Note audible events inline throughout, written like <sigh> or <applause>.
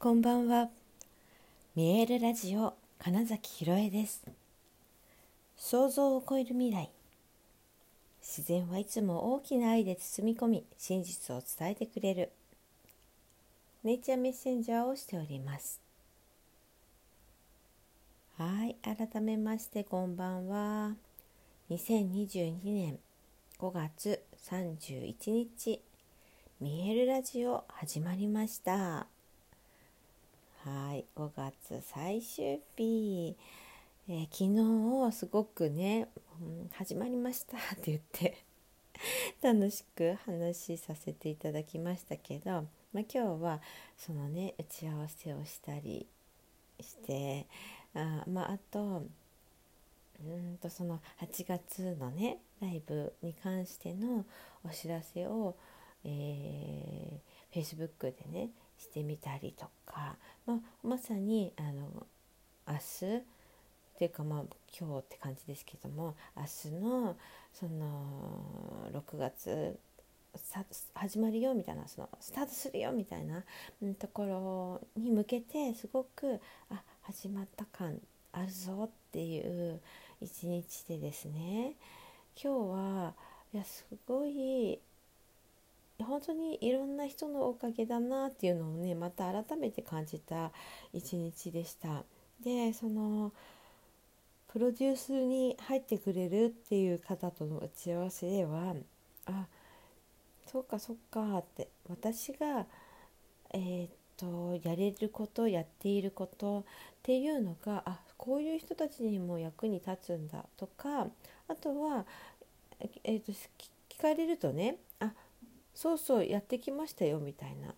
こんばんは。見えるラジオ金崎ひろえです。想像を超える未来。自然はいつも大きな愛で包み込み、真実を伝えてくれる。ネイチャーメッセンジャーをしております。はい、改めましてこんばんは。2022年5月31日、見えるラジオ始まりました。はい、5月最終日、えー昨日をすごくね、うん始まりました <laughs> って言って楽しく話しさせていただきましたけど、まあ、今日はそのね打ち合わせをしたりしてあ,、まあ、あとうんとその8月のねライブに関してのお知らせを、えー、Facebook でねしてみたりとか、まあ、まさにあの明日っていうかまあ今日って感じですけども明日のその6月始まるよみたいなそのスタートするよみたいな、うん、ところに向けてすごくあ始まった感あるぞっていう一日でですね。今日はいやすごい本当にいろんな人のおかげだなっていうのをねまた改めて感じた一日でした。でそのプロデュースに入ってくれるっていう方との打ち合わせではあそうかそうかって私がえーっとやれることやっていることっていうのがあこういう人たちにも役に立つんだとかあとは、えーっと聞聞かれるとねあそうそうやってきましたよみたいな。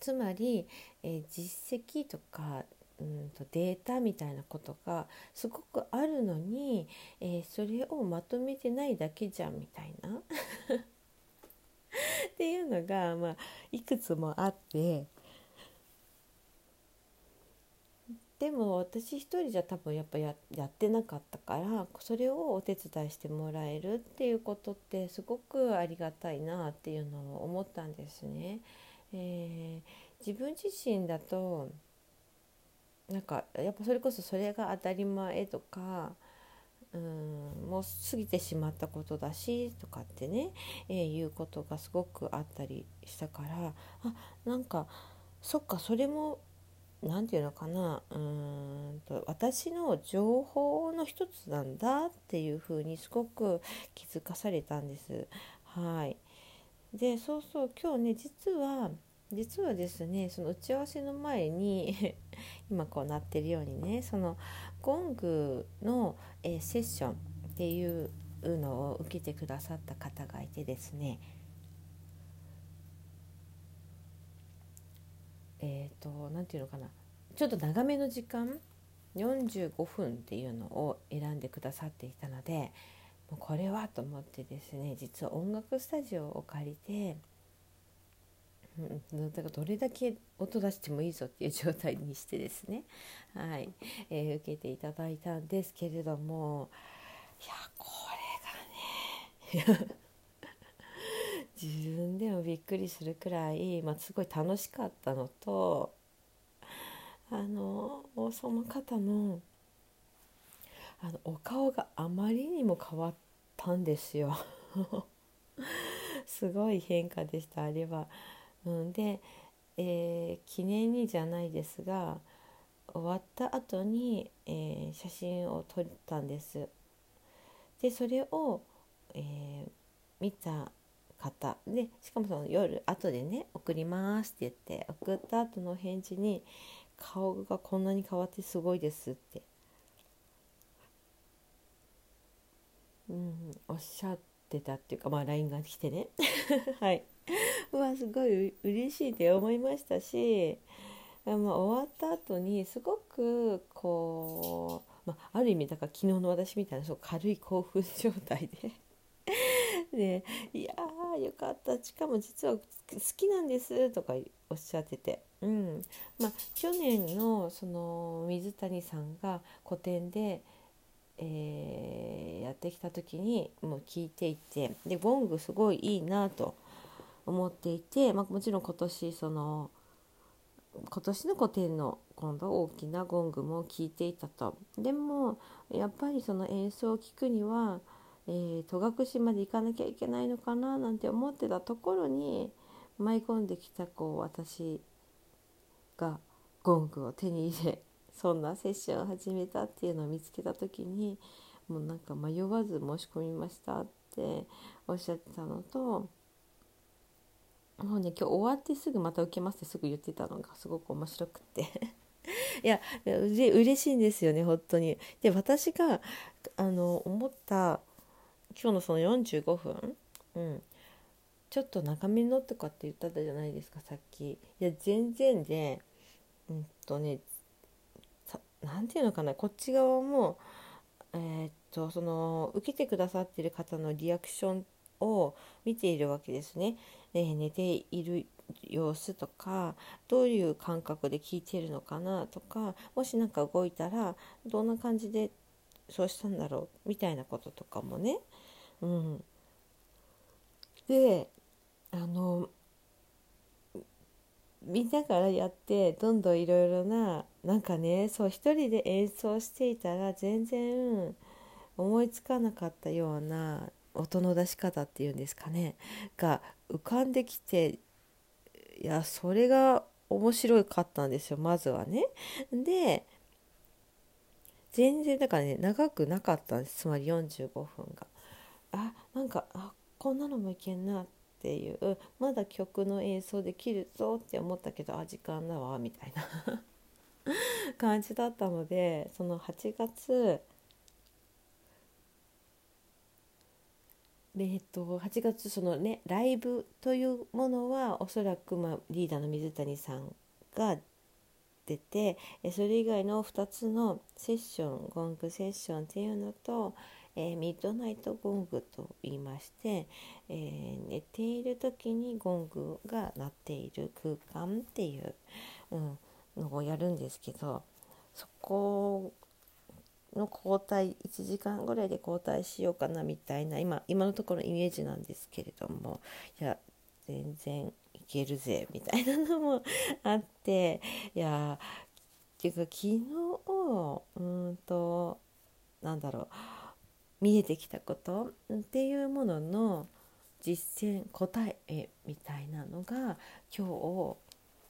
つまり、えー実績とかうんとデータみたいなことがすごくあるのに、えーそれをまとめてないだけじゃんみたいな。<laughs> っていうのが、まあ、いくつもあって。でも私一人じゃ多分やっぱやってなかったからそれをお手伝いしてもらえるっていうことってすごくありがたいなっていうのを思ったんですね。えー自分自身だとなんかやっぱそれこそそれが当たり前とかうんもう過ぎてしまったことだしとかってね、えーいうことがすごくあったりしたからあなんかそっかそれも何て言うのかなうーんと私の情報の一つなんだっていうふうにすごく気づかされたんです。はい、でそうそう今日ね実は実はですねその打ち合わせの前に <laughs> 今こうなってるようにねそのゴングの、えーセッションっていうのを受けてくださった方がいてですねえっ、と何て言うのかな。ちょっと長めの時間？45分っていうのを選んでくださっていたのでもうこれはと思ってですね実は音楽スタジオを借りてうんだからどれだけ音出してもいいぞっていう状態にしてですね、はいえー受けていただいたんですけれどもいやこれがね自分でもびっくりするくらい、まあ、すごい楽しかったのとあのその方のあのお顔があまりにも変わったんですよ。<laughs> すごい変化でしたあれは。うん、で、えー記念にじゃないですが終わった後に、えー写真を撮ったんです。でそれを、えー見た方でしかもその夜後でね送りますって言って送った後の返事に顔がこんなに変わってすごいですって、うん、おっしゃってたっていうかまあ LINE が来てね。<laughs> はい。うわすごい嬉しいって思いましたしまあ、終わった後にすごくこう、まあ、ある意味だから昨日の私みたいなそう軽い興奮状態でで「いやーよかった。しかも実は好きなんです」とかおっしゃってて、うん。まあ、去年のその水谷さんが個展で、えーやってきた時にもう聞いていて。でゴングすごいいいなと思っていて、まあ、もちろん今年その今年の古典の今度大きなゴングも聴いていたと。でもやっぱりその演奏を聴くには、えー、戸隠まで行かなきゃいけないのかななんて思ってたところに舞い込んできたこう私がゴングを手に入れそんなセッションを始めたっていうのを見つけた時にもうなんか迷わず申し込みましたっておっしゃってたのともうね今日終わってすぐまた受けますってすぐ言ってたのがすごく面白くって <laughs> いやうれ嬉しいんですよね本当に。で私があの思った今日のその45分、うん、ちょっと長めのとかって言ったじゃないですかさっき。いや全然でうんとね何て言うのかなこっち側もえー、っとその受けてくださってる方のリアクションを見ているわけですね。えー、寝ている様子とかどういう感覚で聞いてるのかなとかもし何か動いたらどんな感じでそうしたんだろうみたいなこととかもね。うん、であの見ながらやってどんどんいろいろななんかねそう一人で演奏していたら全然思いつかなかったような音の出し方っていうんですかねが浮かんできていやそれが面白かったんですよまずはね。で全然だからね長くなかったんですつまり45分が。あなんかあこんなのもいけんなっていうまだ曲の演奏できるぞって思ったけどあ時間だわみたいな <laughs> 感じだったのでその8月えー、と8月そのねライブというものはおそらく、まあ、リーダーの水谷さんが出てそれ以外の2つのセッションゴングセッションっていうのと、えー、ミッドナイトゴングと言いまして、えー、寝ている時にゴングが鳴っている空間っていう、うん、のをやるんですけどそこの交代1時間ぐらいで交代しようかなみたいな今今のところイメージなんですけれどもや全然いけるぜみたいなのもあっていやっていうか昨日うんとなんだろう見えてきたことっていうものの実践答えみたいなのが今日も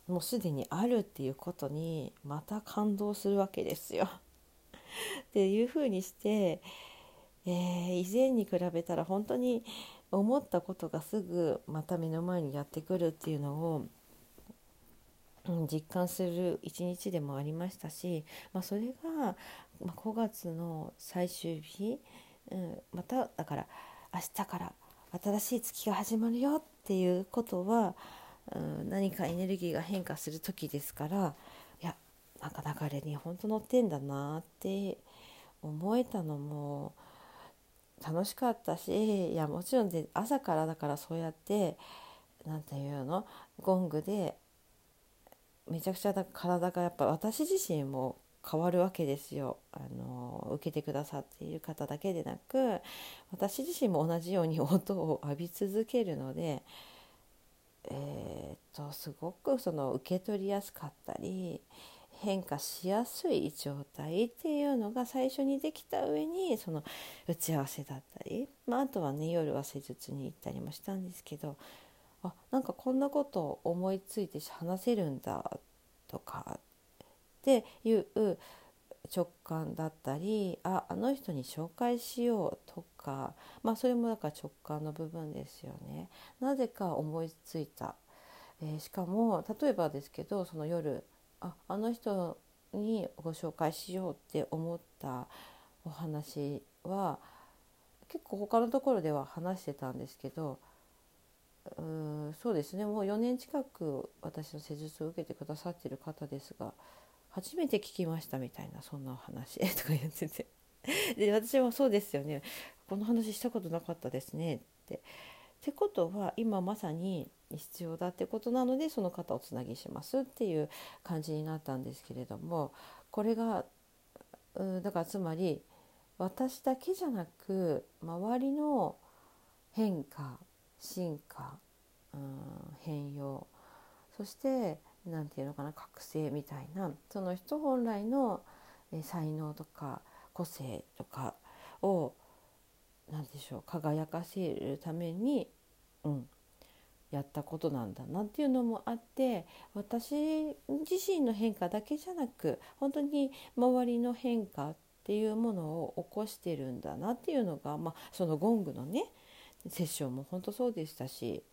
うすでにあるっていうことにまた感動するわけですよ。っていうふうにして、えー、以前に比べたら本当に思ったことがすぐまた目の前にやってくるっていうのを、実感する一日でもありましたし、まあ、それが、5月の最終日、うん、まただから明日から新しい月が始まるよっていうことは、うん、何かエネルギーが変化する時ですからいやなんか流れに本当乗ってんだなって思えたのも楽しかったしいやもちろんで朝からだからそうやって何て言うのゴングでめちゃくちゃ体がやっぱ私自身も変わるわけですよ。あの受けてくださっている方だけでなく私自身も同じように音を浴び続けるので、えー、っとすごくその受け取りやすかったり変化しやすい状態っていうのが最初にできた上にその打ち合わせだったり、まあ、あとはね夜は施術に行ったりもしたんですけどあなんかこんなことを思いついて話せるんだとかっていう直感だったりああの人に紹介しようとかまあそれもだから直感の部分ですよね。なぜか思いついた、えー、しかも例えばですけどその夜ああの人にご紹介しようって思ったお話は結構他のところでは話してたんですけどうーそうですね。もう4年近く私の施術を受けてくださってる方ですが初めて聞きましたみたいなそんなお話 <laughs> とか言ってて。で私もそうですよね。この話したことなかったですね。って。ってことは今まさに必要だってことなのでその方をつなぎしますっていう感じになったんですけれどもこれがうだからつまり私だけじゃなく周りの変化進化、うん、変容そして何て言うのかな覚醒みたいなその人本来の才能とか個性とかを何でしょう輝かせるために、うん、やったことなんだなっていうのもあって私自身の変化だけじゃなく本当に周りの変化っていうものを起こしてるんだなっていうのが、まあ、そのゴングのねセッションも本当そうでしたし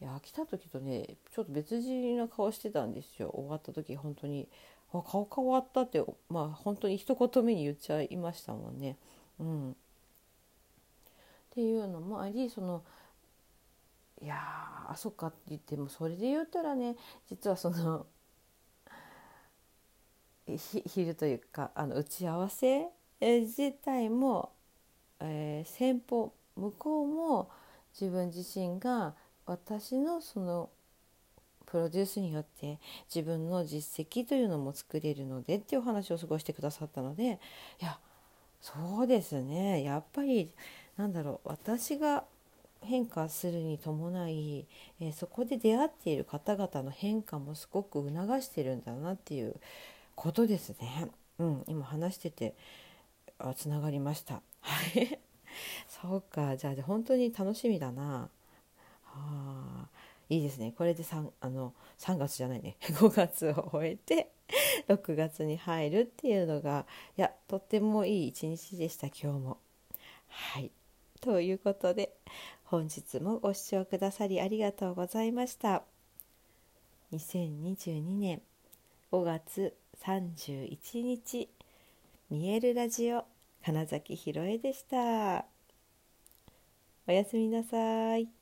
いや来た時とねちょっと別人な顔してたんですよ終わった時本当にあ顔変わったってまあ本当に一言目に言っちゃいましたもんね。うん、っていうのもありそのいやあそっかって言ってもそれで言ったらね実はその昼というかあの打ち合わせ自体も、えー、先方向こうも自分自身が私のそのプロデュースによって自分の実績というのも作れるのでっていうお話を過ごしてくださったのでいやそうですね。やっぱりなんだろう私が変化するに伴い、えー、そこで出会っている方々の変化もすごく促してるんだなっていうことですね。うん、今話しててあつながりました。はい <laughs> そうかじゃあ本当に楽しみだな。はあいいですねこれで 3, あの3月じゃないね <laughs> 5月を終えて6月に入るっていうのがいやとってもいい一日でした今日も。はいということで本日もご視聴くださりありがとうございました。2022年5月31日見えるラジオ金崎ひろえでした。おやすみなさい。